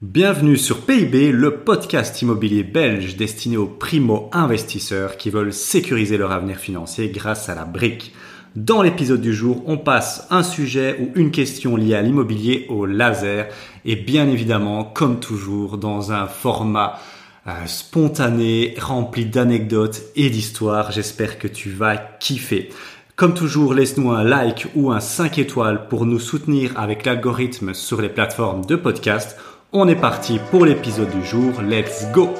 Bienvenue sur PIB, le podcast immobilier belge destiné aux primo-investisseurs qui veulent sécuriser leur avenir financier grâce à la brique. Dans l'épisode du jour, on passe un sujet ou une question liée à l'immobilier au laser et bien évidemment, comme toujours, dans un format euh, spontané, rempli d'anecdotes et d'histoires. J'espère que tu vas kiffer. Comme toujours, laisse-nous un like ou un 5 étoiles pour nous soutenir avec l'algorithme sur les plateformes de podcast on est parti pour l'épisode du jour, let's go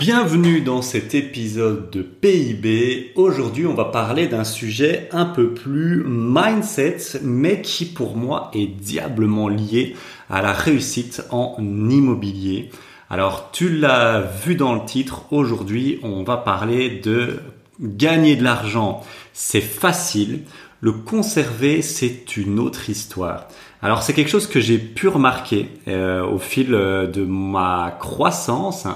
Bienvenue dans cet épisode de PIB. Aujourd'hui, on va parler d'un sujet un peu plus mindset, mais qui pour moi est diablement lié à la réussite en immobilier. Alors, tu l'as vu dans le titre, aujourd'hui, on va parler de gagner de l'argent. C'est facile. Le conserver, c'est une autre histoire. Alors c'est quelque chose que j'ai pu remarquer euh, au fil euh, de ma croissance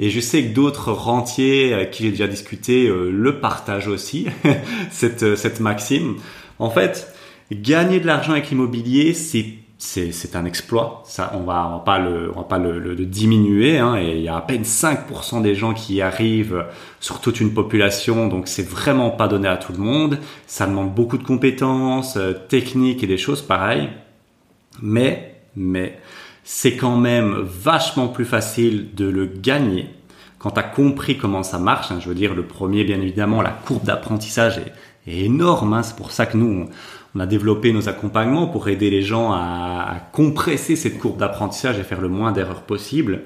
et je sais que d'autres rentiers avec qui j'ai déjà discuté euh, le partagent aussi, cette, cette maxime. En fait, gagner de l'argent avec l'immobilier, c'est c'est un exploit. Ça, on va, on va pas le, on va pas le, le, diminuer. Hein, et il y a à peine 5% des gens qui y arrivent sur toute une population. Donc c'est vraiment pas donné à tout le monde. Ça demande beaucoup de compétences, techniques et des choses pareilles. Mais, mais, c'est quand même vachement plus facile de le gagner quand tu as compris comment ça marche. Hein. je veux dire, le premier, bien évidemment, la courbe d'apprentissage est, énorme. Hein. c'est pour ça que nous, on, a développé nos accompagnements pour aider les gens à, compresser cette courbe d'apprentissage et faire le moins d'erreurs possible.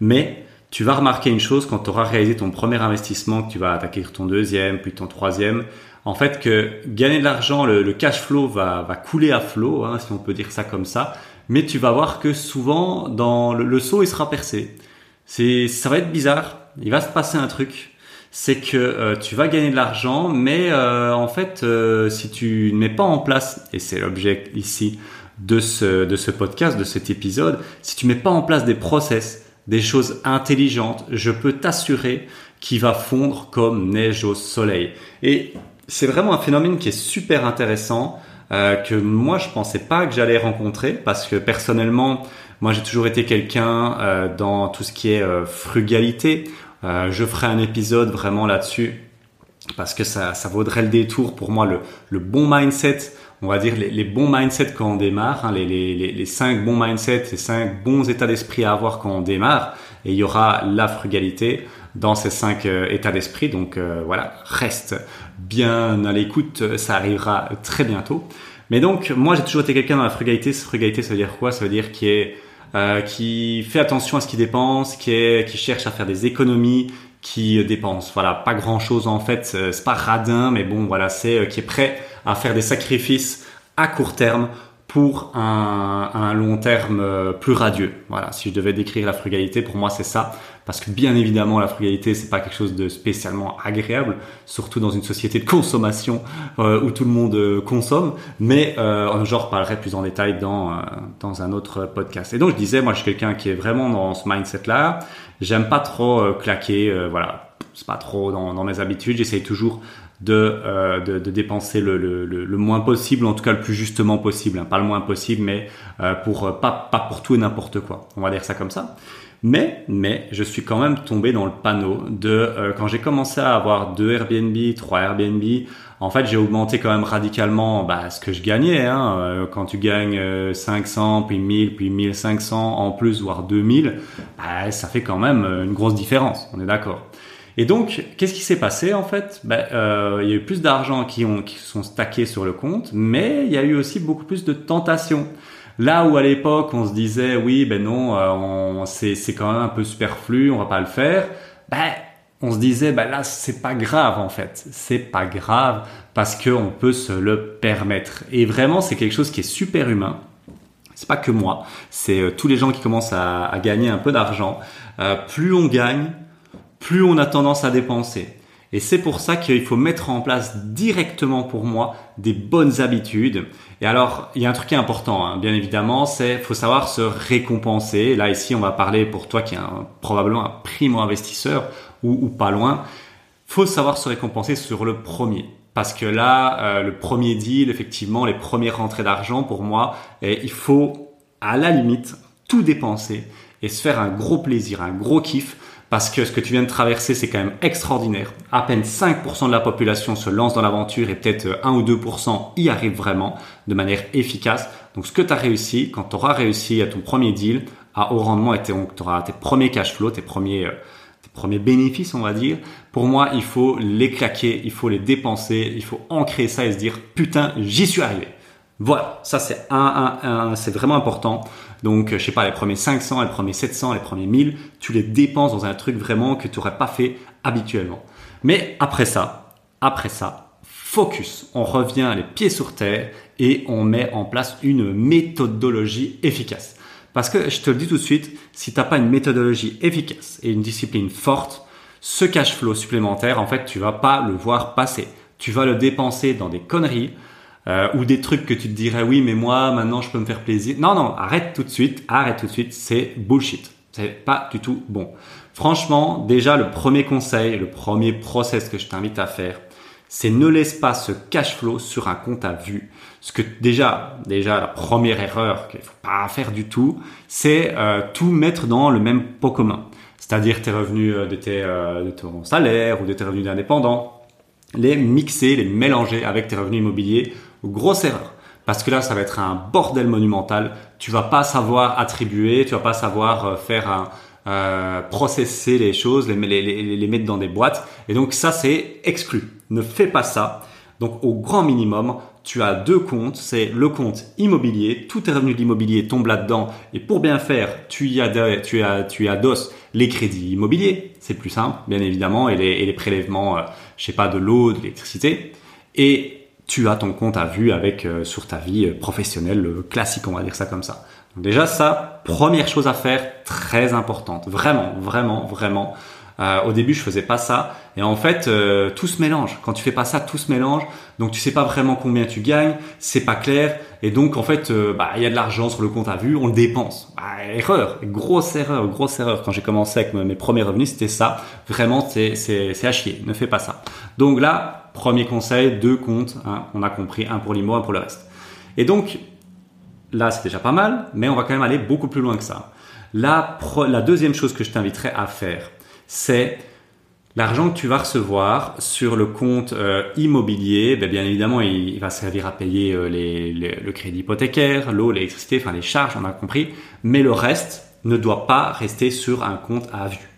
Mais tu vas remarquer une chose quand tu auras réalisé ton premier investissement, que tu vas attaquer ton deuxième, puis ton troisième, en fait que gagner de l'argent, le, cash flow va, couler à flot, hein, si on peut dire ça comme ça. Mais tu vas voir que souvent, dans le, saut, il sera percé. C'est, ça va être bizarre. Il va se passer un truc. C'est que euh, tu vas gagner de l'argent, mais euh, en fait, euh, si tu ne mets pas en place, et c'est l'objet ici de ce, de ce podcast, de cet épisode, si tu mets pas en place des process, des choses intelligentes, je peux t'assurer qu'il va fondre comme neige au soleil. Et c'est vraiment un phénomène qui est super intéressant. Euh, que moi je pensais pas que j'allais rencontrer parce que personnellement moi j'ai toujours été quelqu'un euh, dans tout ce qui est euh, frugalité. Euh, je ferai un épisode vraiment là-dessus parce que ça, ça vaudrait le détour pour moi le, le bon mindset. On va dire les, les bons mindsets quand on démarre hein, les, les, les, cinq bons mindsets les cinq bons états d'esprit à avoir quand on démarre. Et il y aura la frugalité dans ces cinq états d'esprit. Donc voilà reste bien à l'écoute, ça arrivera très bientôt. Mais donc, moi, j'ai toujours été quelqu'un dans la frugalité. Frugalité, ça veut dire quoi? Ça veut dire qui est euh, qui fait attention à ce qu'il dépense, qui est qui cherche à faire des économies, qui dépense. Voilà, pas grand chose en fait. C'est pas radin, mais bon, voilà, c'est euh, qui est prêt à faire des sacrifices à court terme pour un, un, long terme euh, plus radieux. Voilà, si je devais décrire la frugalité, pour moi c'est ça, parce que bien évidemment la frugalité c'est pas quelque chose de spécialement agréable, surtout dans une société de consommation euh, où tout le monde euh, consomme. Mais euh, j'en reparlerai plus en détail dans dans un autre podcast. Et donc je disais, moi je suis quelqu'un qui est vraiment dans ce mindset là. J'aime pas trop claquer, voilà, c'est pas trop dans, dans mes habitudes. J'essaye toujours de, euh, de, de, dépenser le, le, le, moins possible, en tout cas le plus justement possible, hein. pas le moins possible, mais euh, pour euh, pas, pas pour tout et n'importe quoi. On va dire ça comme ça. Mais, mais, je suis quand même tombé dans le panneau de euh, quand j'ai commencé à avoir deux Airbnb, trois Airbnb. En fait, j'ai augmenté quand même radicalement bah, ce que je gagnais. Hein. quand tu gagnes 500, puis 1000, puis 1500 en plus, voire 2000, bah, ça fait quand même une grosse différence. On est d'accord. Et donc, qu'est-ce qui s'est passé en fait? Ben, euh, Il y a eu plus d'argent qui, ont, qui sont stackés sur le compte, mais il y a eu aussi beaucoup plus de tentations. Là où à l'époque on se disait oui ben non euh, c'est quand même un peu superflu on va pas le faire. Ben on se disait ben là c'est pas grave en fait. C'est pas grave parce que on peut se le permettre. Et vraiment c'est quelque chose qui est super humain. C'est pas que moi. C'est euh, tous les gens qui commencent à, à gagner un peu d'argent. Euh, plus on gagne plus on a tendance à dépenser. Et c'est pour ça qu'il faut mettre en place directement pour moi des bonnes habitudes. Et alors, il y a un truc qui est important, hein. bien évidemment, c'est faut savoir se récompenser. Là, ici, on va parler pour toi qui est probablement un primo-investisseur ou, ou, pas loin. faut savoir se récompenser sur le premier. Parce que là, euh, le premier deal, effectivement, les premières rentrées d'argent, pour moi, et il faut à la limite tout dépenser et se faire un gros plaisir, un gros kiff parce que ce que tu viens de traverser, c'est quand même extraordinaire. À peine 5% de la population se lance dans l'aventure et peut-être 1 ou 2% y arrive vraiment de manière efficace. Donc ce que tu as réussi, quand tu auras réussi à ton premier deal, à haut rendement et tu auras tes premiers cash flow, tes premiers, euh, tes premiers bénéfices, on va dire, pour moi, il faut les claquer, il faut les dépenser, il faut ancrer ça et se dire, putain, j'y suis arrivé. Voilà, ça c'est un, un, un c'est vraiment important. Donc, je sais pas, les premiers 500, les premiers 700, les premiers 1000, tu les dépenses dans un truc vraiment que tu n'aurais pas fait habituellement. Mais après ça, après ça, focus. On revient les pieds sur terre et on met en place une méthodologie efficace. Parce que je te le dis tout de suite, si tu n'as pas une méthodologie efficace et une discipline forte, ce cash flow supplémentaire, en fait, tu vas pas le voir passer. Tu vas le dépenser dans des conneries, euh, ou des trucs que tu te dirais oui mais moi maintenant je peux me faire plaisir. Non non, arrête tout de suite, arrête tout de suite, c'est bullshit. C'est pas du tout bon. Franchement, déjà le premier conseil, le premier process que je t'invite à faire, c'est ne laisse pas ce cash flow sur un compte à vue. Ce que déjà, déjà la première erreur qu'il faut pas faire du tout, c'est euh, tout mettre dans le même pot commun. C'est-à-dire tes revenus euh, de, tes, de ton salaire ou de tes revenus d'indépendant, les mixer, les mélanger avec tes revenus immobiliers grosse erreur. Parce que là, ça va être un bordel monumental. Tu vas pas savoir attribuer, tu vas pas savoir euh, faire un, euh, processer les choses, les, les, mettre dans des boîtes. Et donc ça, c'est exclu. Ne fais pas ça. Donc au grand minimum, tu as deux comptes. C'est le compte immobilier. Tous tes revenus de l'immobilier tombent là-dedans. Et pour bien faire, tu y, tu, as, tu adosses les crédits immobiliers. C'est plus simple, bien évidemment. Et les, et les prélèvements, euh, je sais pas, de l'eau, de l'électricité. Et tu as ton compte à vue avec euh, sur ta vie euh, professionnelle classique, on va dire ça comme ça. Donc déjà ça, première chose à faire, très importante, vraiment, vraiment, vraiment. Au début, je faisais pas ça, et en fait, tout se mélange. Quand tu fais pas ça, tout se mélange. Donc tu sais pas vraiment combien tu gagnes, c'est pas clair, et donc en fait, bah il y a de l'argent sur le compte à vue, on le dépense. Bah, erreur, grosse erreur, grosse erreur. Quand j'ai commencé avec mes premiers revenus, c'était ça. Vraiment, c'est c'est à chier. Ne fais pas ça. Donc là, Premier conseil, deux comptes, hein, on a compris, un pour l'IMO, un pour le reste. Et donc, là, c'est déjà pas mal, mais on va quand même aller beaucoup plus loin que ça. La, la deuxième chose que je t'inviterai à faire, c'est l'argent que tu vas recevoir sur le compte euh, immobilier. Ben, bien évidemment, il, va servir à payer euh, le crédit hypothécaire, l'eau, l'électricité, enfin les charges, on a compris. Mais le reste ne doit pas rester sur un compte à vue.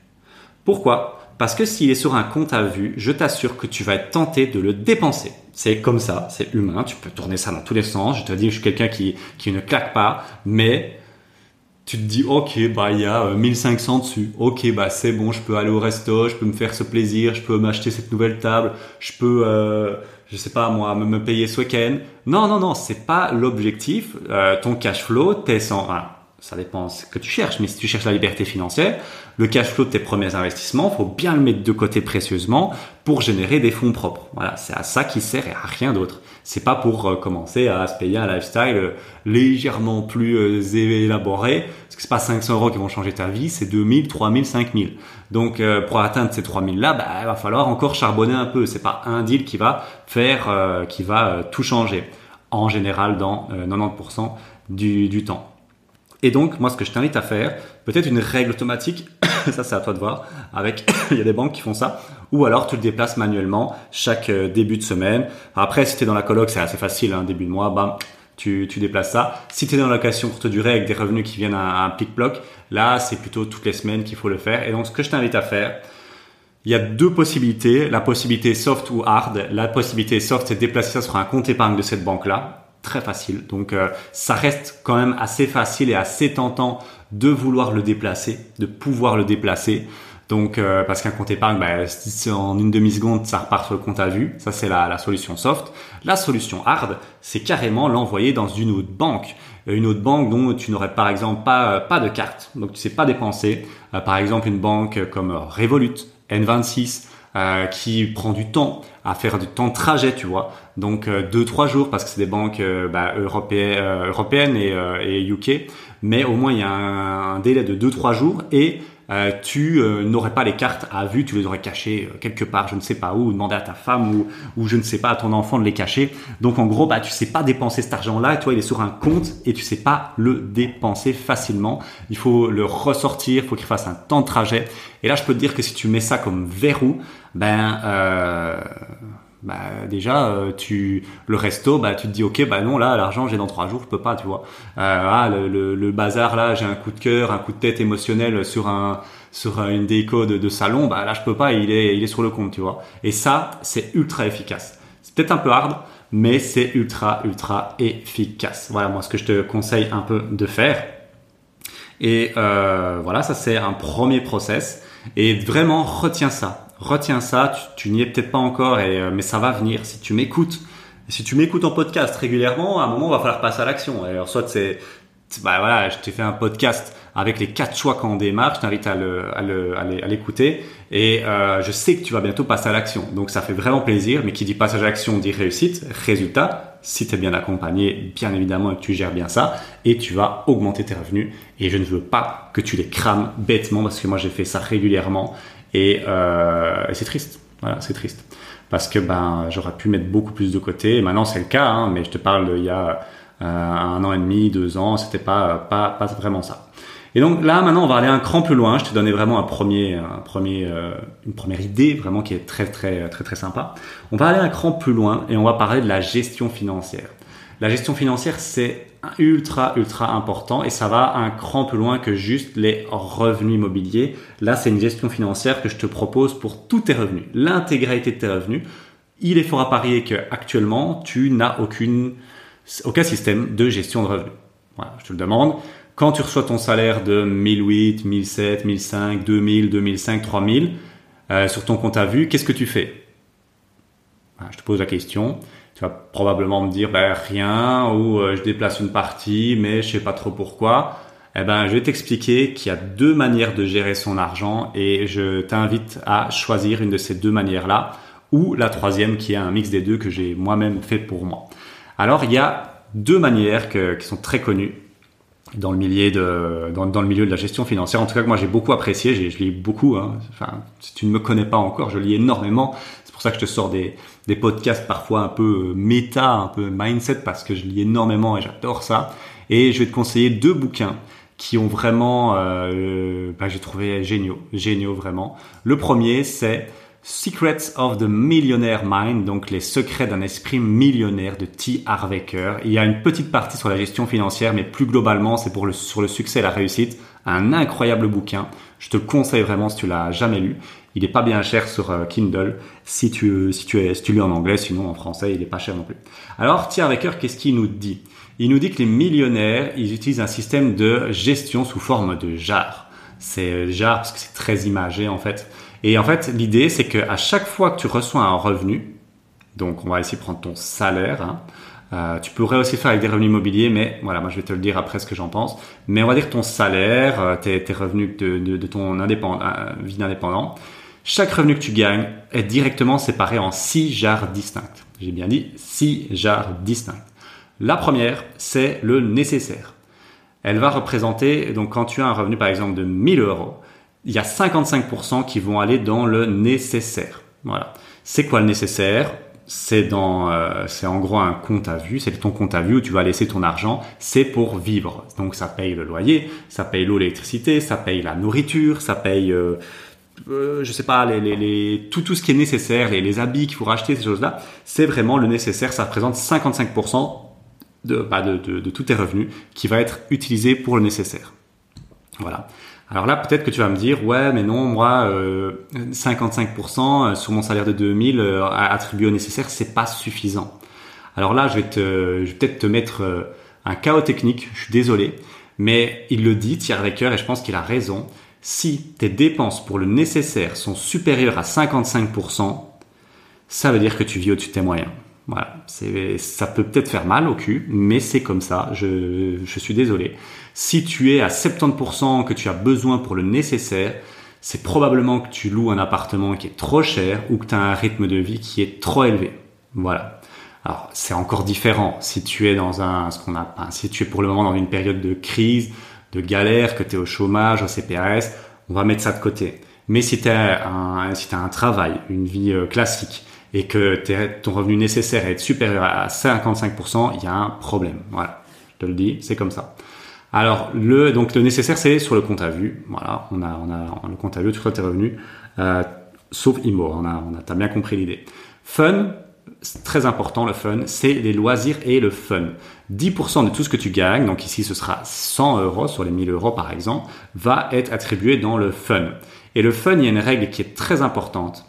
Pourquoi? Parce que s'il est sur un compte à vue, je t'assure que tu vas être tenté de le dépenser. C'est comme ça, c'est humain, tu peux tourner ça dans tous les sens. Je te dis, je suis quelqu'un qui, qui ne claque pas, mais tu te dis, ok, bah il y a 1500 euh, dessus. Ok, bah c'est bon, je peux aller au resto, je peux me faire ce plaisir, je peux m'acheter cette nouvelle table, je peux, euh, je sais pas moi, me, payer ce week-end. Non, non, non, c'est pas l'objectif. Euh, ton cash flow, t'es sans, ça dépend ce que tu cherches, mais si tu cherches la liberté financière, le cash flow de tes premiers investissements, faut bien le mettre de côté précieusement pour générer des fonds propres. Voilà, c'est à ça qui sert et à rien d'autre. C'est pas pour euh, commencer à se payer un lifestyle euh, légèrement plus euh, élaboré, parce que c'est pas 500 euros qui vont changer ta vie, c'est 2000, 3000, 5000. Donc pour atteindre ces 3000 là, bah, il va falloir encore charbonner un peu. C'est pas un deal qui va faire, qui va tout changer. En général, dans 90% du, du temps. Et donc, moi, ce que je t'invite à faire, peut-être une règle automatique, ça c'est à toi de voir, avec, il y a des banques qui font ça, ou alors tu le déplaces manuellement chaque euh, début de semaine. Après, si tu es dans la coloc, c'est assez facile, hein, début de mois, bam, tu, tu déplaces ça. Si tu es dans la location courte durée avec des revenus qui viennent à un pic-bloc, là, c'est plutôt toutes les semaines qu'il faut le faire. Et donc, ce que je t'invite à faire, il y a deux possibilités, la possibilité soft ou hard. La possibilité soft, c'est de déplacer ça sur un compte épargne de cette banque-là très facile. Donc euh, ça reste quand même assez facile et assez tentant de vouloir le déplacer, de pouvoir le déplacer. Donc euh, parce qu'un compte épargne, bah, en une demi seconde, ça repart sur le compte à vue. Ça c'est la, la, solution soft. La solution hard, c'est carrément l'envoyer dans une autre banque, une autre banque dont tu n'aurais par exemple pas pas de carte, donc tu sais pas dépenser. Euh, par exemple une banque comme Revolut, N26, qui prend du temps à faire du temps de trajet, tu vois. Donc euh, deux trois jours parce que c'est des banques euh, bah, européennes, euh, européennes et, et, UK, mais au moins il y a un, délai de deux trois jours et euh, tu euh, n'aurais pas les cartes à vue, tu les aurais cachées euh, quelque part, je ne sais pas où, ou demander à ta femme ou, ou je ne sais pas à ton enfant de les cacher. Donc en gros, bah tu sais pas dépenser cet argent-là, toi il est sur un compte et tu sais pas le dépenser facilement. Il faut le ressortir, il faut qu'il fasse un temps de trajet. Et là, je peux te dire que si tu mets ça comme verrou, ben euh, bah déjà euh, tu le resto bah tu te dis ok bah non là l'argent j'ai dans trois jours je peux pas tu vois. Euh, ah le, le, bazar là j'ai un coup de cœur un coup de tête émotionnel sur un sur une déco de, de, salon bah là je peux pas il est il est sur le compte tu vois. Et ça c'est ultra efficace. C'est peut-être un peu hard mais c'est ultra ultra efficace. Voilà moi ce que je te conseille un peu de faire. Et euh, voilà ça c'est un premier process. Et vraiment retiens ça retiens ça, tu, n'y es peut-être pas encore, euh, mais ça va venir. Si tu m'écoutes, si tu m'écoutes en podcast régulièrement, à un moment, il va falloir passer à l'action. Alors, soit c'est, bah voilà, je t'ai fait un podcast avec les quatre choix quand on démarre, je t'invite à le, à le, à l'écouter, et euh, je sais que tu vas bientôt passer à l'action. Donc, ça fait vraiment plaisir, mais qui dit passage à l'action dit réussite, résultat. Si tu es bien accompagné, bien évidemment, et que tu gères bien ça, et tu vas augmenter tes revenus. Et je ne veux pas que tu les crames bêtement, parce que moi, j'ai fait ça régulièrement euh, et, c'est triste. Voilà, c'est triste. Parce que ben, j'aurais pu mettre beaucoup plus de côté. maintenant, c'est le cas, hein, mais je te parle il y a euh, un an et demi, deux ans, c'était pas, pas, pas vraiment ça. Et donc là, maintenant, on va aller un cran plus loin. Je te donnais vraiment un premier, un premier, euh, une première idée vraiment qui est très, très, très, très sympa. On va aller un cran plus loin et on va parler de la gestion financière. La gestion financière, c'est ultra, ultra important et ça va un cran plus loin que juste les revenus immobiliers. Là, c'est une gestion financière que je te propose pour tous tes revenus, l'intégralité de tes revenus. Il est fort à parier que actuellement, tu n'as aucune, aucun système de gestion de revenus. Voilà, je te le demande. Quand tu reçois ton salaire de 1008, 1007, 1005, 2000, 2005, 3000 sur ton compte à vue, qu'est-ce que tu fais? Je te pose la question tu vas probablement me dire ben, rien ou euh, je déplace une partie mais je sais pas trop pourquoi. Eh ben, je vais t'expliquer qu'il y a deux manières de gérer son argent et je t'invite à choisir une de ces deux manières-là ou la troisième qui est un mix des deux que j'ai moi-même fait pour moi. Alors, il y a deux manières qui sont très connues dans le milieu de dans, dans, le milieu de la gestion financière. En tout cas, que moi j'ai beaucoup apprécié. Je lis beaucoup. Hein. Enfin, si tu ne me connais pas encore, je lis énormément. Pour ça que je te sors des des podcasts parfois un peu euh, méta, un peu mindset parce que je lis énormément et j'adore ça. Et je vais te conseiller deux bouquins qui ont vraiment, euh, bah, j'ai trouvé géniaux, géniaux vraiment. Le premier, c'est Secrets of the Millionaire Mind, donc les secrets d'un esprit millionnaire de T. Harv Il y a une petite partie sur la gestion financière, mais plus globalement, c'est pour le, sur le succès et la réussite. Un incroyable bouquin. Je te le conseille vraiment si tu l'as jamais lu. Il est pas bien cher sur euh, Kindle si tu, si tu, si tu lis en anglais, sinon en français, il est pas cher non plus. Alors, T. Harv qu'est-ce qu'il nous dit? Il nous dit que les millionnaires, ils utilisent un système de gestion sous forme de jar. C'est euh, jar parce que c'est très imagé en fait. Et en fait, l'idée, c'est qu'à chaque fois que tu reçois un revenu, donc on va ici prendre ton salaire, hein, euh, tu pourrais aussi faire avec des revenus immobiliers, mais voilà, moi je vais te le dire après ce que j'en pense. Mais on va dire ton salaire, tes, revenus de, de, ton indépendant, euh, vie d'indépendant, chaque revenu que tu gagnes est directement séparé en six jars distinctes. J'ai bien dit six jars distinctes. La première, c'est le nécessaire. Elle va représenter, donc quand tu as un revenu par exemple de 1000 euros, il y a 55% qui vont aller dans le nécessaire. Voilà. C'est quoi le nécessaire? C'est dans, euh, c'est en gros un compte à vue, c'est ton compte à vue où tu vas laisser ton argent, c'est pour vivre. Donc ça paye le loyer, ça paye l'eau, l'électricité, ça paye la nourriture, ça paye, euh, euh, je sais pas, tout, ce qui est nécessaire, les, les habits qu'il faut racheter, ces choses-là, c'est vraiment le nécessaire. Ça représente 55% de, bah de, tous tes revenus qui va être utilisé pour le nécessaire. Voilà. Alors là, peut-être que tu vas me dire, ouais, mais non, moi, euh, 55% euh, sur mon salaire de 2000 euh, attribué au nécessaire, c'est pas suffisant. Alors là, je vais je peut-être te mettre euh, un chaos technique. Je suis désolé, mais il le dit, Thierry Recker, et je pense qu'il a raison. Si tes dépenses pour le nécessaire sont supérieures à 55%, ça veut dire que tu vis au-dessus de tes moyens. Voilà, ça peut peut-être faire mal au cul, mais c'est comme ça. Je, je suis désolé. Si tu es à 70% que tu as besoin pour le nécessaire, c'est probablement que tu loues un appartement qui est trop cher ou que tu as un rythme de vie qui est trop élevé. Voilà. Alors, c'est encore différent si tu es dans un, ce qu'on a, si tu es pour le moment dans une période de crise, de galère, que tu es au chômage, au CPRS. on va mettre ça de côté. Mais si tu as un, si as un travail, une vie euh, classique, et que ton revenu nécessaire est supérieur à 55%, il y a un problème. Voilà, je te le dis, c'est comme ça. Alors le donc le nécessaire c'est sur le compte à vue. Voilà, on a on a le compte à vue, tu tes revenus, euh, sauf IMO. On a on a t'as bien compris l'idée. Fun, très important le fun, c'est les loisirs et le fun. 10% de tout ce que tu gagnes, donc ici ce sera 100 euros sur les 1000 euros par exemple, va être attribué dans le fun. Et le fun, il y a une règle qui est très importante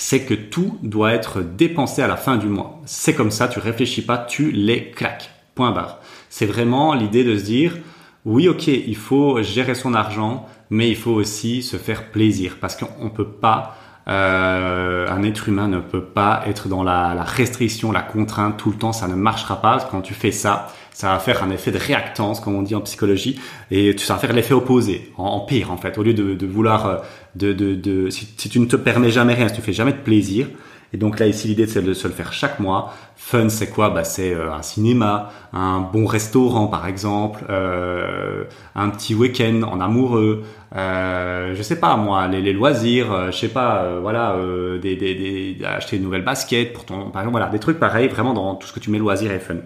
c'est que tout doit être dépensé à la fin du mois. C'est comme ça, tu réfléchis pas, tu les claques. Point barre. C'est vraiment l'idée de se dire, oui, ok, il faut gérer son argent, mais il faut aussi se faire plaisir parce qu'on peut pas, euh, un être humain ne peut pas être dans la, restriction, la contrainte tout le temps. Ça ne marchera pas. Quand tu fais ça, ça va faire un effet de réactance, comme on dit en psychologie, et ça va faire l'effet opposé, en, pire en fait. Au lieu de, vouloir, euh, de, si, tu ne te permets jamais rien, si tu fais jamais de plaisir, et donc là ici l'idée c'est de se le faire chaque mois. Fun c'est quoi? Bah, C'est euh, un cinéma, un bon restaurant par exemple, euh, un petit week-end en amoureux, euh, je sais pas moi, les, les loisirs, euh, je sais pas, voilà, des, des, des, acheter une nouvelle basket pour ton, par exemple, voilà, des trucs pareils vraiment dans tout ce que tu mets loisirs et fun.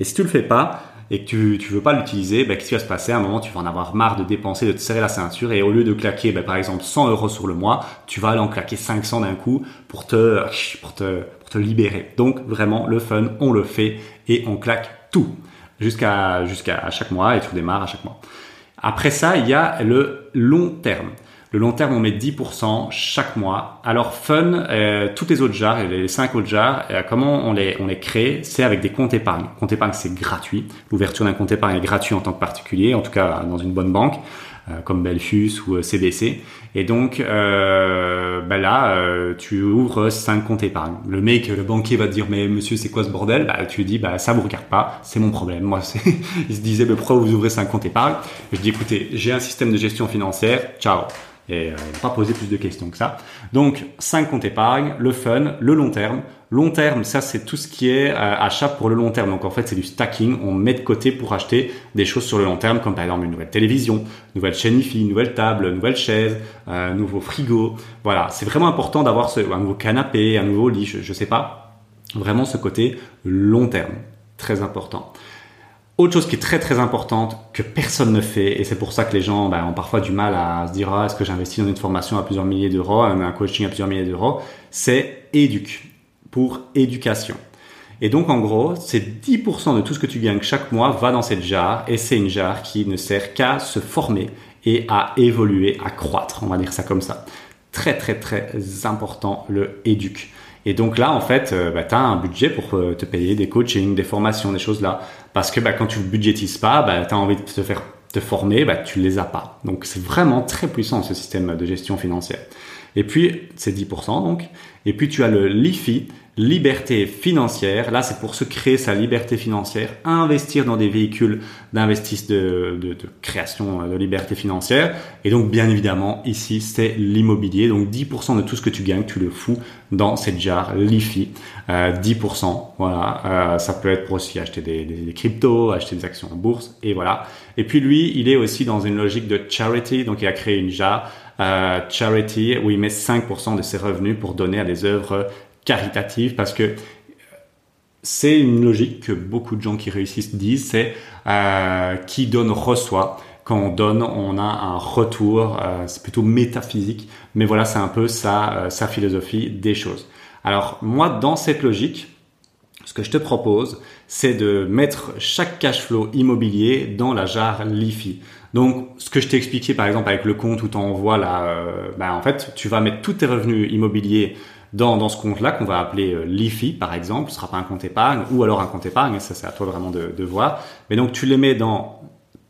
Et si tu le fais pas, et que tu tu veux pas l'utiliser, ben, qu'est-ce qui va se passer? À un moment, tu vas en avoir marre de dépenser, de te serrer la ceinture, et au lieu de claquer, ben, par exemple, 100 euros sur le mois, tu vas aller en claquer 500 d'un coup pour te, pour te, pour te libérer. Donc, vraiment, le fun, on le fait et on claque tout jusqu'à chaque mois et tu démarres à chaque mois. Après ça, il y a le long terme. Le long terme, on met 10% chaque mois. Alors fun, euh, toutes les autres jars, les cinq autres jars, euh, comment on les, on les crée C'est avec des comptes épargne. Compte épargne, c'est gratuit. L'ouverture d'un compte épargne est gratuit en tant que particulier, en tout cas dans une bonne banque. Euh, comme Belfus ou CBC. Et donc bah là, tu ouvres cinq comptes épargne. Le mec, le banquier va te dire mais monsieur c'est quoi ce bordel? Bah, Tu lui dis bah ça vous regarde pas, c'est mon problème. Moi, il se disait mais pourquoi vous ouvrez cinq comptes épargne? Je dis écoutez, j'ai un système de gestion financière, ciao et euh, pas poser plus de questions que ça. Donc 5 comptes épargne, le fun, le long terme. Long terme, ça c'est tout ce qui est euh, achat pour le long terme. Donc en fait c'est du stacking, on met de côté pour acheter des choses sur le long terme comme par exemple une nouvelle télévision, nouvelle chaîne IFI, nouvelle table, nouvelle chaise, euh, nouveau frigo. Voilà, c'est vraiment important d'avoir un nouveau canapé, un nouveau lit, je, je sais pas. Vraiment ce côté long terme, très important. Autre chose qui est très très importante que personne ne fait, et c'est pour ça que les gens ben, ont parfois du mal à se dire ah, est-ce que j'investis dans une formation à plusieurs milliers d'euros, un coaching à plusieurs milliers d'euros, c'est éduque pour éducation. Et donc en gros, c'est 10% de tout ce que tu gagnes chaque mois va dans cette jarre, et c'est une jarre qui ne sert qu'à se former et à évoluer, à croître, on va dire ça comme ça. Très très très important le éduque. Et donc là, en fait, euh, bah, tu as un budget pour euh, te payer des coachings, des formations, des choses là. Parce que bah, quand tu ne budgétises pas, bah, tu as envie de te faire te former, bah, tu les as pas. Donc c'est vraiment très puissant ce système de gestion financière. Et puis, c'est 10% donc. Et puis tu as le LIFI, liberté financière. Là, c'est pour se créer sa liberté financière, investir dans des véhicules d'investissement de, de, création de liberté financière. Et donc, bien évidemment, ici, c'est l'immobilier. Donc, 10% de tout ce que tu gagnes, tu le fous dans cette jarre LIFI. Euh, 10%, voilà. Euh, ça peut être pour aussi acheter des, cryptos, acheter des actions en bourse, et voilà. Et puis lui, il est aussi dans une logique de charity. Donc, il a créé une jarre euh, charity où il met 5% de ses revenus pour donner à des œuvres caritative parce que c'est une logique que beaucoup de gens qui réussissent disent, c'est euh, qui donne reçoit. Quand on donne, on a un retour. Euh, c'est plutôt métaphysique, mais voilà, c'est un peu sa, euh, sa philosophie des choses. Alors moi, dans cette logique, ce que je te propose, c'est de mettre chaque cash flow immobilier dans la jarre LIFI. Donc, ce que je t'ai expliqué, par exemple, avec le compte où tu envoies là, euh, ben, en fait, tu vas mettre tous tes revenus immobiliers dans, dans ce compte-là qu'on va appeler euh, l'IFI par exemple, ce sera pas un compte épargne ou alors un compte épargne, ça c'est à toi vraiment de, de voir. Mais donc tu les mets dans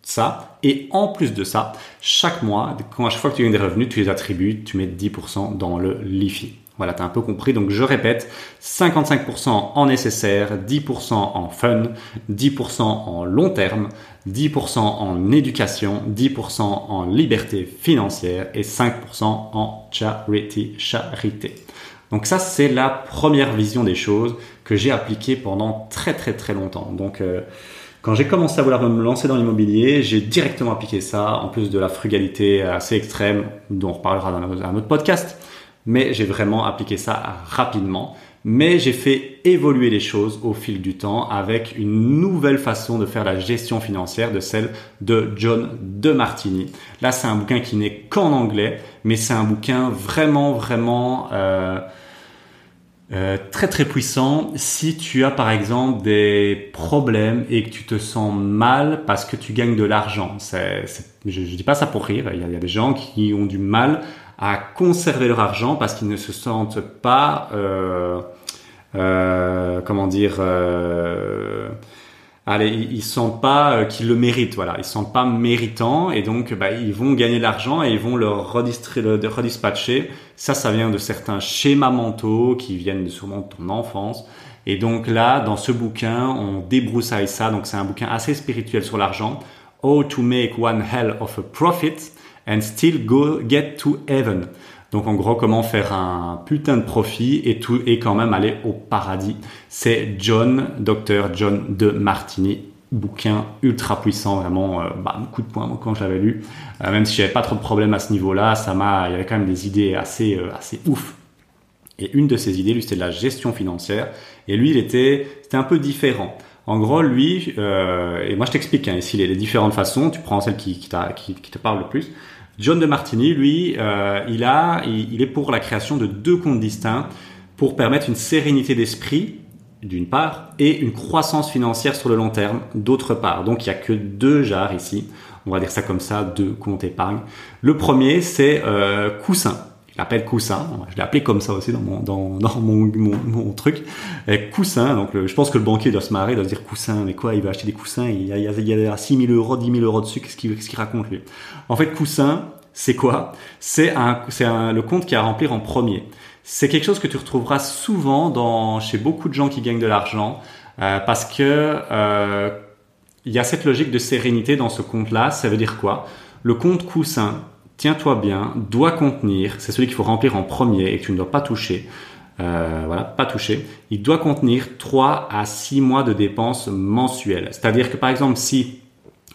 ça et en plus de ça, chaque mois, quand à chaque fois que tu gagnes des revenus, tu les attribues, tu mets 10% dans le LIFI. Voilà, tu as un peu compris. Donc je répète, 55% en nécessaire, 10% en fun, 10% en long terme, 10% en éducation, 10% en liberté financière et 5% en charity, charité. Donc ça, c'est la première vision des choses que j'ai appliquée pendant très très très longtemps. Donc euh, Quand j'ai commencé à vouloir me lancer dans l'immobilier, j'ai directement appliqué ça, en plus de la frugalité assez extrême, dont on reparlera dans un autre podcast. Mais j'ai vraiment appliqué ça rapidement. Mais j'ai fait évoluer les choses au fil du temps avec une nouvelle façon de faire la gestion financière de celle de John De Martini. Là, c'est un bouquin qui n'est qu'en anglais, mais c'est un bouquin vraiment, vraiment... Euh, euh, très très puissant si tu as par exemple des problèmes et que tu te sens mal parce que tu gagnes de l'argent. je ne dis pas ça pour rire, il y, a, des gens qui ont du mal à conserver leur argent parce qu'ils ne se sentent pas, euh, euh, comment dire, allez, ils, sentent pas euh, qu'ils le méritent, voilà, ils sentent pas méritants et donc bah, ils vont gagner de l'argent et ils vont le, le redispatcher. Ça, ça vient de certains schémas mentaux qui viennent sûrement de ton enfance. Et donc là, dans ce bouquin, on débroussaille ça. Donc c'est un bouquin assez spirituel sur l'argent. How to make one hell of a profit and still go get to heaven. Donc en gros, comment faire un putain de profit et tout et quand même aller au paradis. C'est John, docteur John de Martini, bouquin ultra puissant, vraiment euh, bah, coup de poing quand je l'avais lu. Euh, même si j'avais pas trop de problèmes à ce niveau-là, ça m'a, il y avait quand même des idées assez euh, assez ouf. Et une de ces idées, lui, c'était de la gestion financière. Et lui, il était, c'était un peu différent. En gros, lui, et moi je t'explique hein, ici les, les, différentes façons. Tu prends celle qui, qui, qui, qui te parle le plus. John de Martini, lui, euh, il, a, il, est pour la création de deux comptes distincts pour permettre une sérénité d'esprit, d'une part, et une croissance financière sur le long terme, d'autre part. Donc il n'y a que deux jars ici, on va dire ça comme ça, deux comptes épargne. Le premier, c'est euh, Coussin je l'appelle Coussin. Je l'ai appelé comme ça aussi dans mon, dans, dans mon, mon, truc. Coussin, donc je pense que le banquier doit se marrer, doit se dire Coussin, mais quoi, il va acheter des coussins, il y a, il y a, 6 000 euros, 10 000 euros dessus, qu'est-ce qu'il qu raconte lui? En fait, Coussin, c'est quoi? C'est un, c'est le compte qui a à remplir en premier. C'est quelque chose que tu retrouveras souvent dans, chez beaucoup de gens qui gagnent de l'argent, euh, parce que euh, il y a cette logique de sérénité dans ce compte-là. Ça veut dire quoi? Le compte Coussin, tiens-toi bien, doit contenir, c'est celui qu'il faut remplir en premier et que tu ne dois pas toucher, euh, voilà, pas toucher, il doit contenir 3 à 6 mois de dépenses mensuelles. C'est-à-dire que par exemple, si,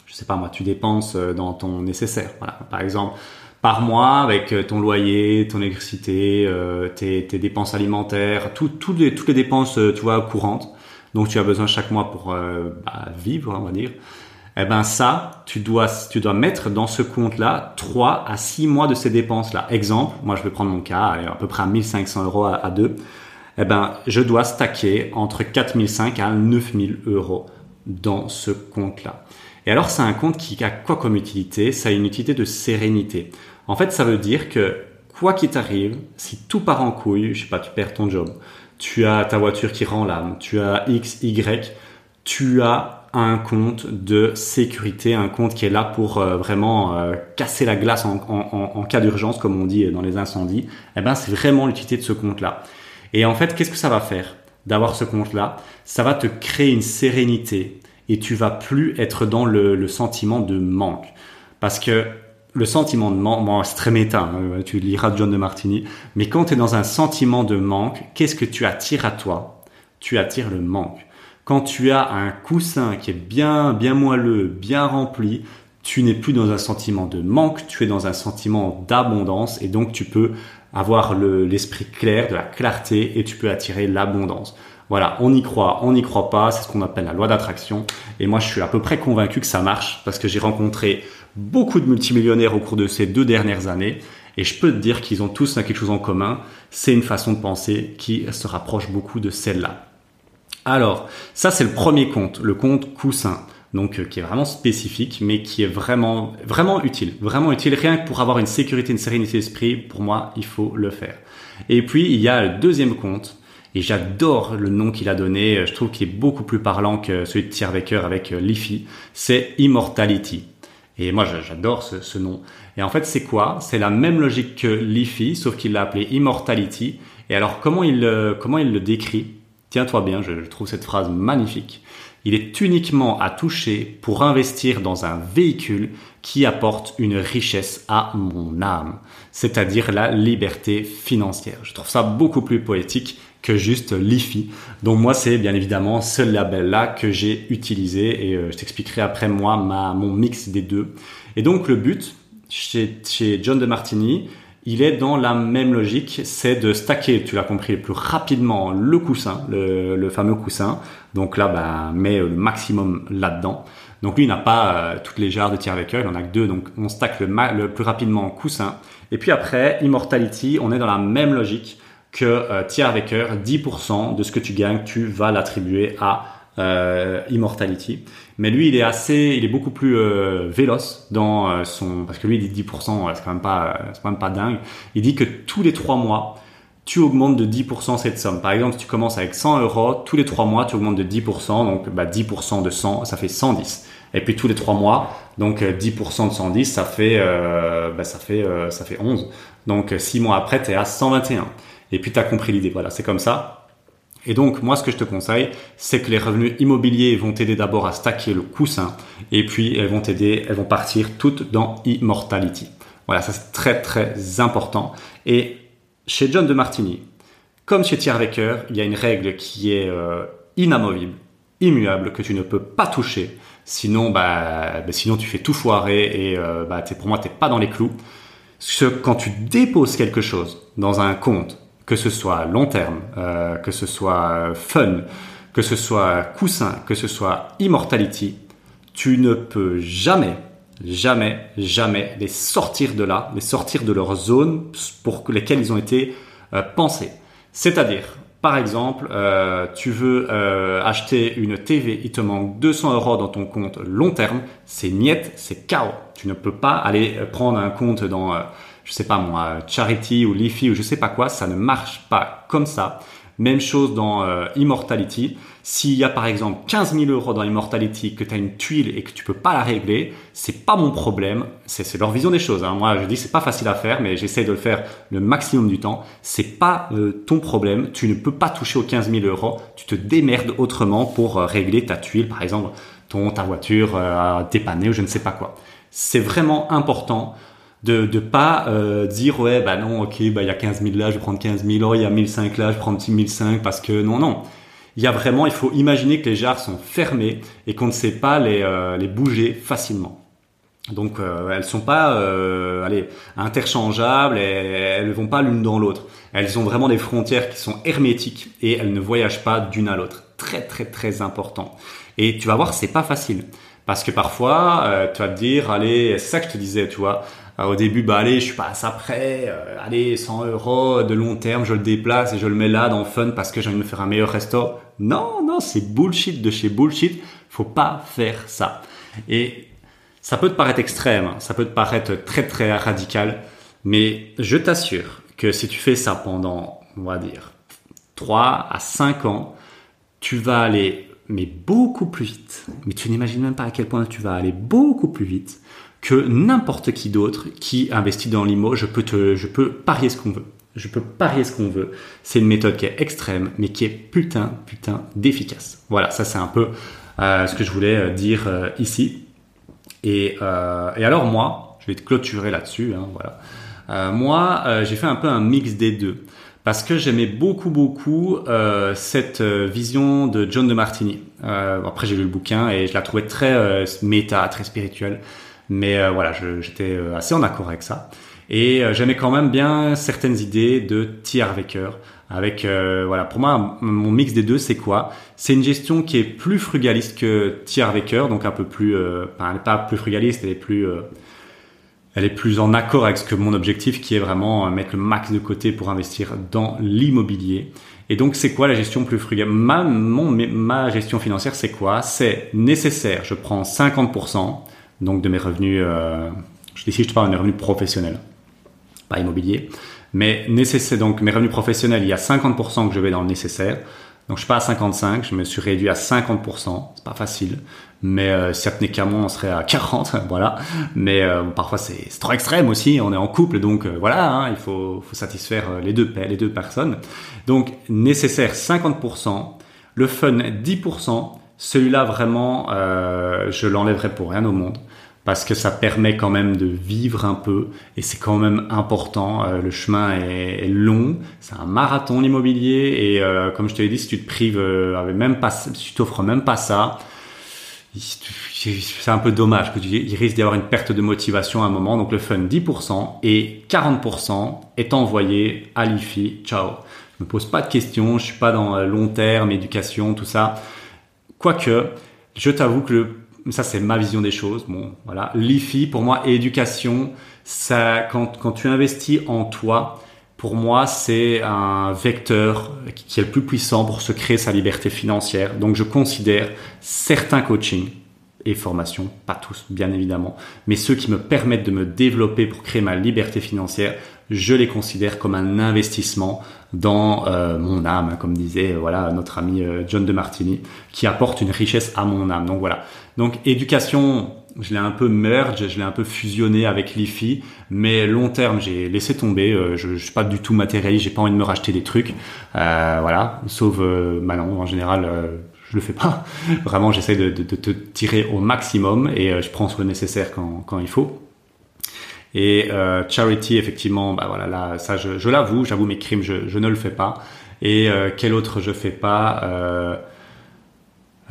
je sais pas moi, tu dépenses euh, dans ton nécessaire, voilà, par exemple, par mois avec euh, ton loyer, ton électricité, tes, dépenses alimentaires, toutes les dépenses, tu vois, courantes, donc tu as besoin chaque mois pour bah, vivre, on va dire eh ben ça, tu dois, tu dois mettre dans ce compte-là 3 à 6 mois de ces dépenses-là. Exemple, moi je vais prendre mon cas, à peu près à 1500 euros à, deux. Eh ben, je dois stacker entre 4500 à 9000 euros dans ce compte-là. Et alors, c'est un compte qui a quoi comme utilité? Ça a une utilité de sérénité. En fait, ça veut dire que quoi qu'il t'arrive, si tout part en couille, je sais pas, tu perds ton job, tu as ta voiture qui rend l'âme, tu as X, Y, tu as un compte de sécurité, un compte qui est là pour euh, vraiment euh, casser la glace en, cas d'urgence, comme on dit dans les incendies, eh ben c'est vraiment l'utilité de ce compte-là. Et en fait, qu'est-ce que ça va faire d'avoir ce compte-là? Ça va te créer une sérénité et tu vas plus être dans le, sentiment de manque. Parce que le sentiment de manque, c'est très méta, hein, tu liras John de Martini, mais quand tu es dans un sentiment de manque, qu'est-ce que tu attires à toi? Tu attires le manque. Quand tu as un coussin qui est bien, bien moelleux, bien rempli, tu n'es plus dans un sentiment de manque, tu es dans un sentiment d'abondance et donc tu peux avoir l'esprit clair, de la clarté et tu peux attirer l'abondance. Voilà, on y croit, on n'y croit pas, c'est ce qu'on appelle la loi d'attraction. Et moi, je suis à peu près convaincu que ça marche parce que j'ai rencontré beaucoup de multimillionnaires au cours de ces deux dernières années et je peux te dire qu'ils ont tous quelque chose en commun, c'est une façon de penser qui se rapproche beaucoup de celle-là. Alors, ça c'est le premier compte, le compte coussin. Donc, euh, qui est vraiment spécifique, mais qui est vraiment, vraiment utile. Vraiment utile. Rien que pour avoir une sécurité, une sérénité d'esprit, pour moi, il faut le faire. Et puis, il y a le deuxième compte. Et j'adore le nom qu'il a donné. Je trouve qu'il est beaucoup plus parlant que celui de Thierry Becker avec euh, Liffy. C'est Immortality. Et moi, j'adore ce, nom. Et en fait, c'est quoi? C'est la même logique que Liffy, sauf qu'il l'a appelé Immortality. Et alors, comment il, comment il le décrit? Tiens-toi bien, je trouve cette phrase magnifique. il est uniquement à toucher pour investir dans un véhicule qui apporte une richesse à mon âme, c'est-à-dire la liberté financière. Je trouve ça beaucoup plus poétique que juste l'IFI. Donc moi, c'est bien évidemment ce label-là que j'ai utilisé et euh, je t'expliquerai après moi ma, mon mix des deux. Et donc le but chez, chez John de Martini, il est dans la même logique, c'est de stacker, tu l'as compris, plus rapidement le coussin, le, fameux coussin. Donc là, bah, met le maximum là-dedans. Donc lui, il n'a pas euh, toutes les jarres de tir avec il en a que deux. Donc on stack le, le plus rapidement coussin. Et puis après, Immortality, on est dans la même logique que euh, tiers avec 10% de ce que tu gagnes, tu vas l'attribuer à euh, Immortality. Mais lui, il est assez, il est beaucoup plus euh, véloce dans euh, son, parce que lui, il dit 10%, c'est quand même pas, c'est quand même pas dingue. Il dit que tous les trois mois, tu augmentes de 10% cette somme. Par exemple, si tu commences avec 100 euros, tous les trois mois, tu augmentes de 10%, donc bah, 10% de 100, ça fait 110. Et puis tous les trois mois, donc 10% de 110, ça fait, bah, ça fait, ça fait 11. Donc six mois après, tu es à 121. Et puis tu as compris l'idée. Voilà, c'est comme ça. Et donc, moi, ce que je te conseille, c'est que les revenus immobiliers vont t'aider d'abord à stacker le coussin, et puis elles vont t'aider, elles vont partir toutes dans Immortality. Voilà, ça c'est très très important. Et chez John de Martini, comme chez Tierwecker, il y a une règle qui est euh, inamovible, immuable, que tu ne peux pas toucher. Sinon, bah, bah sinon tu fais tout foirer et euh, bah, pour moi, t'es pas dans les clous. Ce, quand tu déposes quelque chose dans un compte, que ce soit long terme, euh, que ce soit fun, que ce soit coussin, que ce soit immortality, tu ne peux jamais, jamais, jamais les sortir de là, les sortir de leur zone pour lesquelles ils ont été euh, pensés. C'est-à-dire, par exemple, euh, tu veux acheter une TV, il te manque 200 euros dans ton compte long terme, c'est niet, c'est chaos. Tu ne peux pas aller prendre un compte dans je sais pas moi, Charity ou Leafy ou je sais pas quoi, ça ne marche pas comme ça. Même chose dans euh, Immortality. S'il y a par exemple 15 000 euros dans Immortality, que tu as une tuile et que tu peux pas la régler, c'est pas mon problème. C'est leur vision des choses. Hein. Moi, je dis c'est pas facile à faire, mais j'essaie de le faire le maximum du temps. C'est pas euh, ton problème. Tu ne peux pas toucher aux 15 000 euros. Tu te démerdes autrement pour euh, régler ta tuile, par exemple ton ta voiture dépanner ou je ne sais pas quoi. C'est vraiment important de de pas euh, dire ouais bah non ok bah il y a 15 000 là je vais prendre 15 000 oh il y a 1005 là je prends 1005 parce que non non. Il y a vraiment il faut imaginer que les jarres sont fermées et qu'on ne sait pas les euh, les bouger facilement. Donc euh, elles sont pas euh, allez interchangeables et elles vont pas l'une dans l'autre. Elles ont vraiment des frontières qui sont hermétiques et elles ne voyagent pas d'une à l'autre. Très très très important. Et tu vas voir c'est pas facile. Parce que parfois, tu vas te dire, allez, c'est ça que je te disais, tu vois, au début, bah allez, je suis pas à ça près, euh, allez, 100 euros de long terme, je le déplace et je le mets là dans Fun parce que j'ai envie de me faire un meilleur resto. Non, non, c'est bullshit de chez bullshit. Faut pas faire ça. Et ça peut te paraître extrême, hein. ça peut te paraître très très radical, mais je t'assure que si tu fais ça pendant, on va dire, 3 à 5 ans, tu vas aller mais beaucoup plus vite. Mais tu n'imagines même pas à quel point tu vas aller beaucoup plus vite que n'importe qui d'autre qui investit dans l'IMO. Je peux te, je peux parier ce qu'on veut. Je peux parier ce qu'on veut. C'est une méthode qui est extrême, mais qui est putain, putain d'efficace. Voilà, ça c'est un peu euh, ce que je voulais euh, dire euh, ici. Et, alors moi, je vais te clôturer là-dessus. Hein, voilà. Moi, j'ai fait un peu un mix des deux parce que j'aimais beaucoup beaucoup cette vision de John de Martini. Après j'ai lu le bouquin et je la trouvais très euh, méta, très spirituelle, mais voilà, j'étais assez en accord avec ça. Et j'aimais quand même bien certaines idées de T. Harvecker. Avec voilà, pour moi mon mix des deux c'est quoi? C'est une gestion qui est plus frugaliste que T. Harvecker, donc un peu plus, enfin, elle pas plus frugaliste, elle est plus elle est plus en accord avec ce que mon objectif qui est vraiment euh, mettre le max de côté pour investir dans l'immobilier. Et donc, c'est quoi la gestion plus frugale ma, mon, ma gestion financière, c'est quoi? C'est nécessaire. Je prends 50% donc de mes revenus. Euh, ici, je te parle de mes revenus professionnels, pas immobilier. Mais nécessaire. Donc, mes revenus professionnels, il y a 50% que je vais dans le nécessaire. Donc je suis pas à 55, je me suis réduit à 50%. C'est pas facile, mais euh, si ça tenait qu'à moi, on serait à 40, voilà. Mais euh, parfois c'est trop extrême aussi. On est en couple, donc euh, voilà, hein, il faut, satisfaire euh, les deux les deux personnes. Donc nécessaire 50%, le fun 10%, Celui-là, vraiment, je l'enlèverai pour rien au monde parce que ça permet quand même de vivre un peu et c'est quand même important. Euh, le chemin est, long, c'est un marathon l'immobilier et euh, comme je te l'ai dit, si tu te prives, euh, même pas, si tu t'offres même pas ça, c'est un peu dommage que tu, il risque d'y avoir une perte de motivation à un moment. Donc le fun 10% et 40% est envoyé à l'IFI. Ciao. Je me pose pas de questions, je suis pas dans long terme, éducation, tout ça. Quoique, je t'avoue que le ça c'est ma vision des choses. Bon, voilà. L'IFI, pour moi, éducation, ça, quand, quand tu investis en toi, pour moi, c'est un vecteur qui est le plus puissant pour se créer sa liberté financière. Donc, je considère certains coachings et formations, pas tous, bien évidemment, mais ceux qui me permettent de me développer pour créer ma liberté financière, je les considère comme un investissement dans euh, mon âme, comme disait voilà notre ami euh, John de Martini, qui apporte une richesse à mon âme. Donc voilà. Donc éducation, je l'ai un peu merge, je l'ai un peu fusionné avec l'IFI, mais long terme, j'ai laissé tomber. Euh, je, je suis pas du tout matérialiste, j'ai pas envie de me racheter des trucs, voilà. Sauf, bah non, en général je le fais pas. Vraiment, j'essaie de, de, de, te tirer au maximum et je prends ce nécessaire quand, quand il faut. Et euh, charity, effectivement, bah voilà, là, ça, je, l'avoue, j'avoue mes crimes, je, ne le fais pas. Et euh, quel autre je fais pas?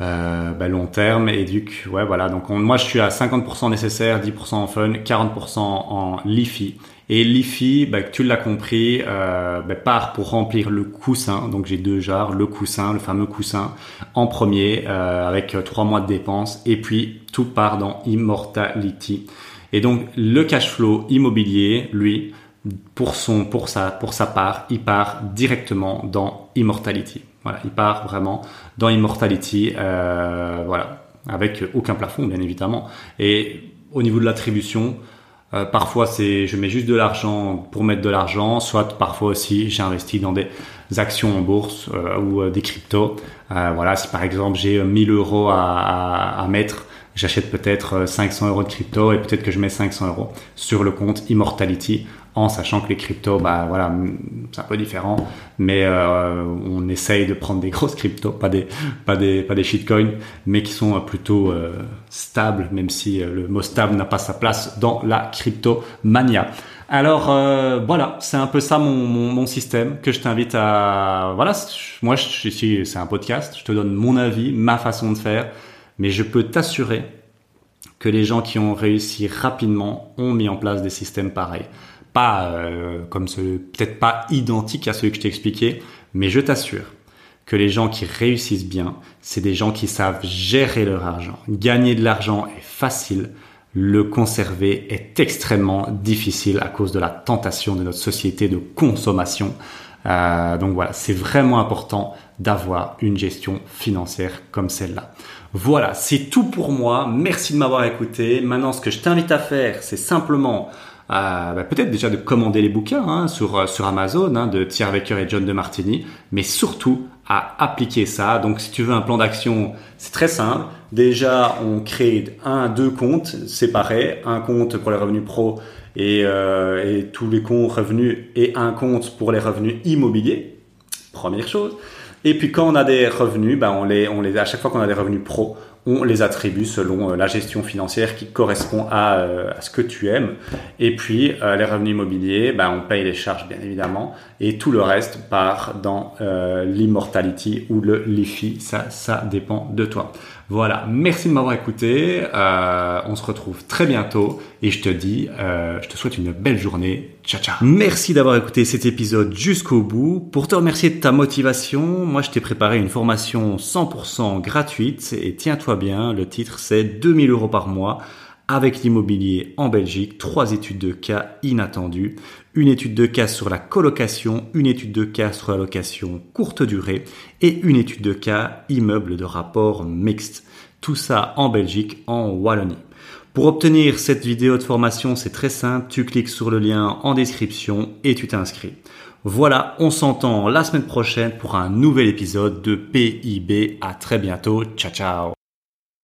Euh, euh, bah, long terme, éduc, ouais, voilà. Donc moi, je suis à 50% nécessaire, 10% en fun, 40% en LIFI. Et l'IFI, bah, tu l'as compris, euh, bah, part pour remplir le coussin. Donc j'ai deux genres, le coussin, le fameux coussin, en premier, euh, avec trois mois de dépenses. Et puis tout part dans Immortality. Et donc le cash flow immobilier, lui, pour son pour sa pour sa part, il part directement dans Immortality. Voilà, il part vraiment dans Immortality, euh, voilà, avec aucun plafond bien évidemment. Et au niveau de l'attribution, euh, parfois c'est je mets juste de l'argent pour mettre de l'argent, soit parfois aussi j'investis dans des actions en bourse euh, ou euh, des cryptos. Voilà, si par exemple j'ai 1000 euros à, mettre j'achète peut-être 500 euh, euros de crypto et peut-être que je mets 500 euros sur le compte Immortality sachant que les cryptos, bah voilà, c'est un peu différent, mais euh, on essaye de prendre des grosses cryptos, pas des, pas des, pas des shitcoins, mais qui sont plutôt euh, stables, même si le mot stable n'a pas sa place dans la crypto mania. Alors euh, voilà, c'est un peu ça mon, mon, système que je t'invite à. Voilà, moi je, ici c'est un podcast, je te donne mon avis, ma façon de faire. Mais je peux t'assurer que les gens qui ont réussi rapidement ont mis en place des systèmes pareils. Euh, comme ceux, peut-être pas identiques à ceux que je t'ai expliqué, mais je t'assure que les gens qui réussissent bien, c'est des gens qui savent gérer leur argent. Gagner de l'argent est facile, le conserver est extrêmement difficile à cause de la tentation de notre société de consommation. Euh, donc voilà, c'est vraiment important d'avoir une gestion financière comme celle-là. Voilà, c'est tout pour moi. Merci de m'avoir écouté. Maintenant, ce que je t'invite à faire, c'est simplement euh, bah, peut-être déjà de commander les bouquins hein, sur, euh, sur Amazon hein, de Thierry Becker et John de Martini, mais surtout à appliquer ça. Donc si tu veux un plan d'action, c'est très simple. Déjà, on crée un, deux comptes séparés, un compte pour les revenus pro et, euh, et tous les comptes revenus et un compte pour les revenus immobiliers. Première chose. Et puis quand on a des revenus, ben on les, on les, à chaque fois qu'on a des revenus pro, on les attribue selon euh, la gestion financière qui correspond à, euh, à ce que tu aimes. Et puis euh, les revenus immobiliers, ben on paye les charges bien évidemment, et tout le reste part dans l'immortality ou le LIFI. Ça, ça dépend de toi. Voilà, merci de m'avoir écouté. Euh, on se retrouve très bientôt et je te dis, euh, je te souhaite une belle journée. Ciao, ciao. Merci d'avoir écouté cet épisode jusqu'au bout. Pour te remercier de ta motivation, moi je t'ai préparé une formation 100% gratuite et tiens-toi bien, le titre c'est 2000 euros par mois avec l'immobilier en Belgique, trois études de cas inattendues, une étude de cas sur la colocation, une étude de cas sur la location courte durée et une étude de cas immeuble de rapport mixte. Tout ça en Belgique, en Wallonie. Pour obtenir cette vidéo de formation, c'est très simple, tu cliques sur le lien en description et tu t'inscris. Voilà, on s'entend la semaine prochaine pour un nouvel épisode de PIB. À très bientôt. Ciao ciao.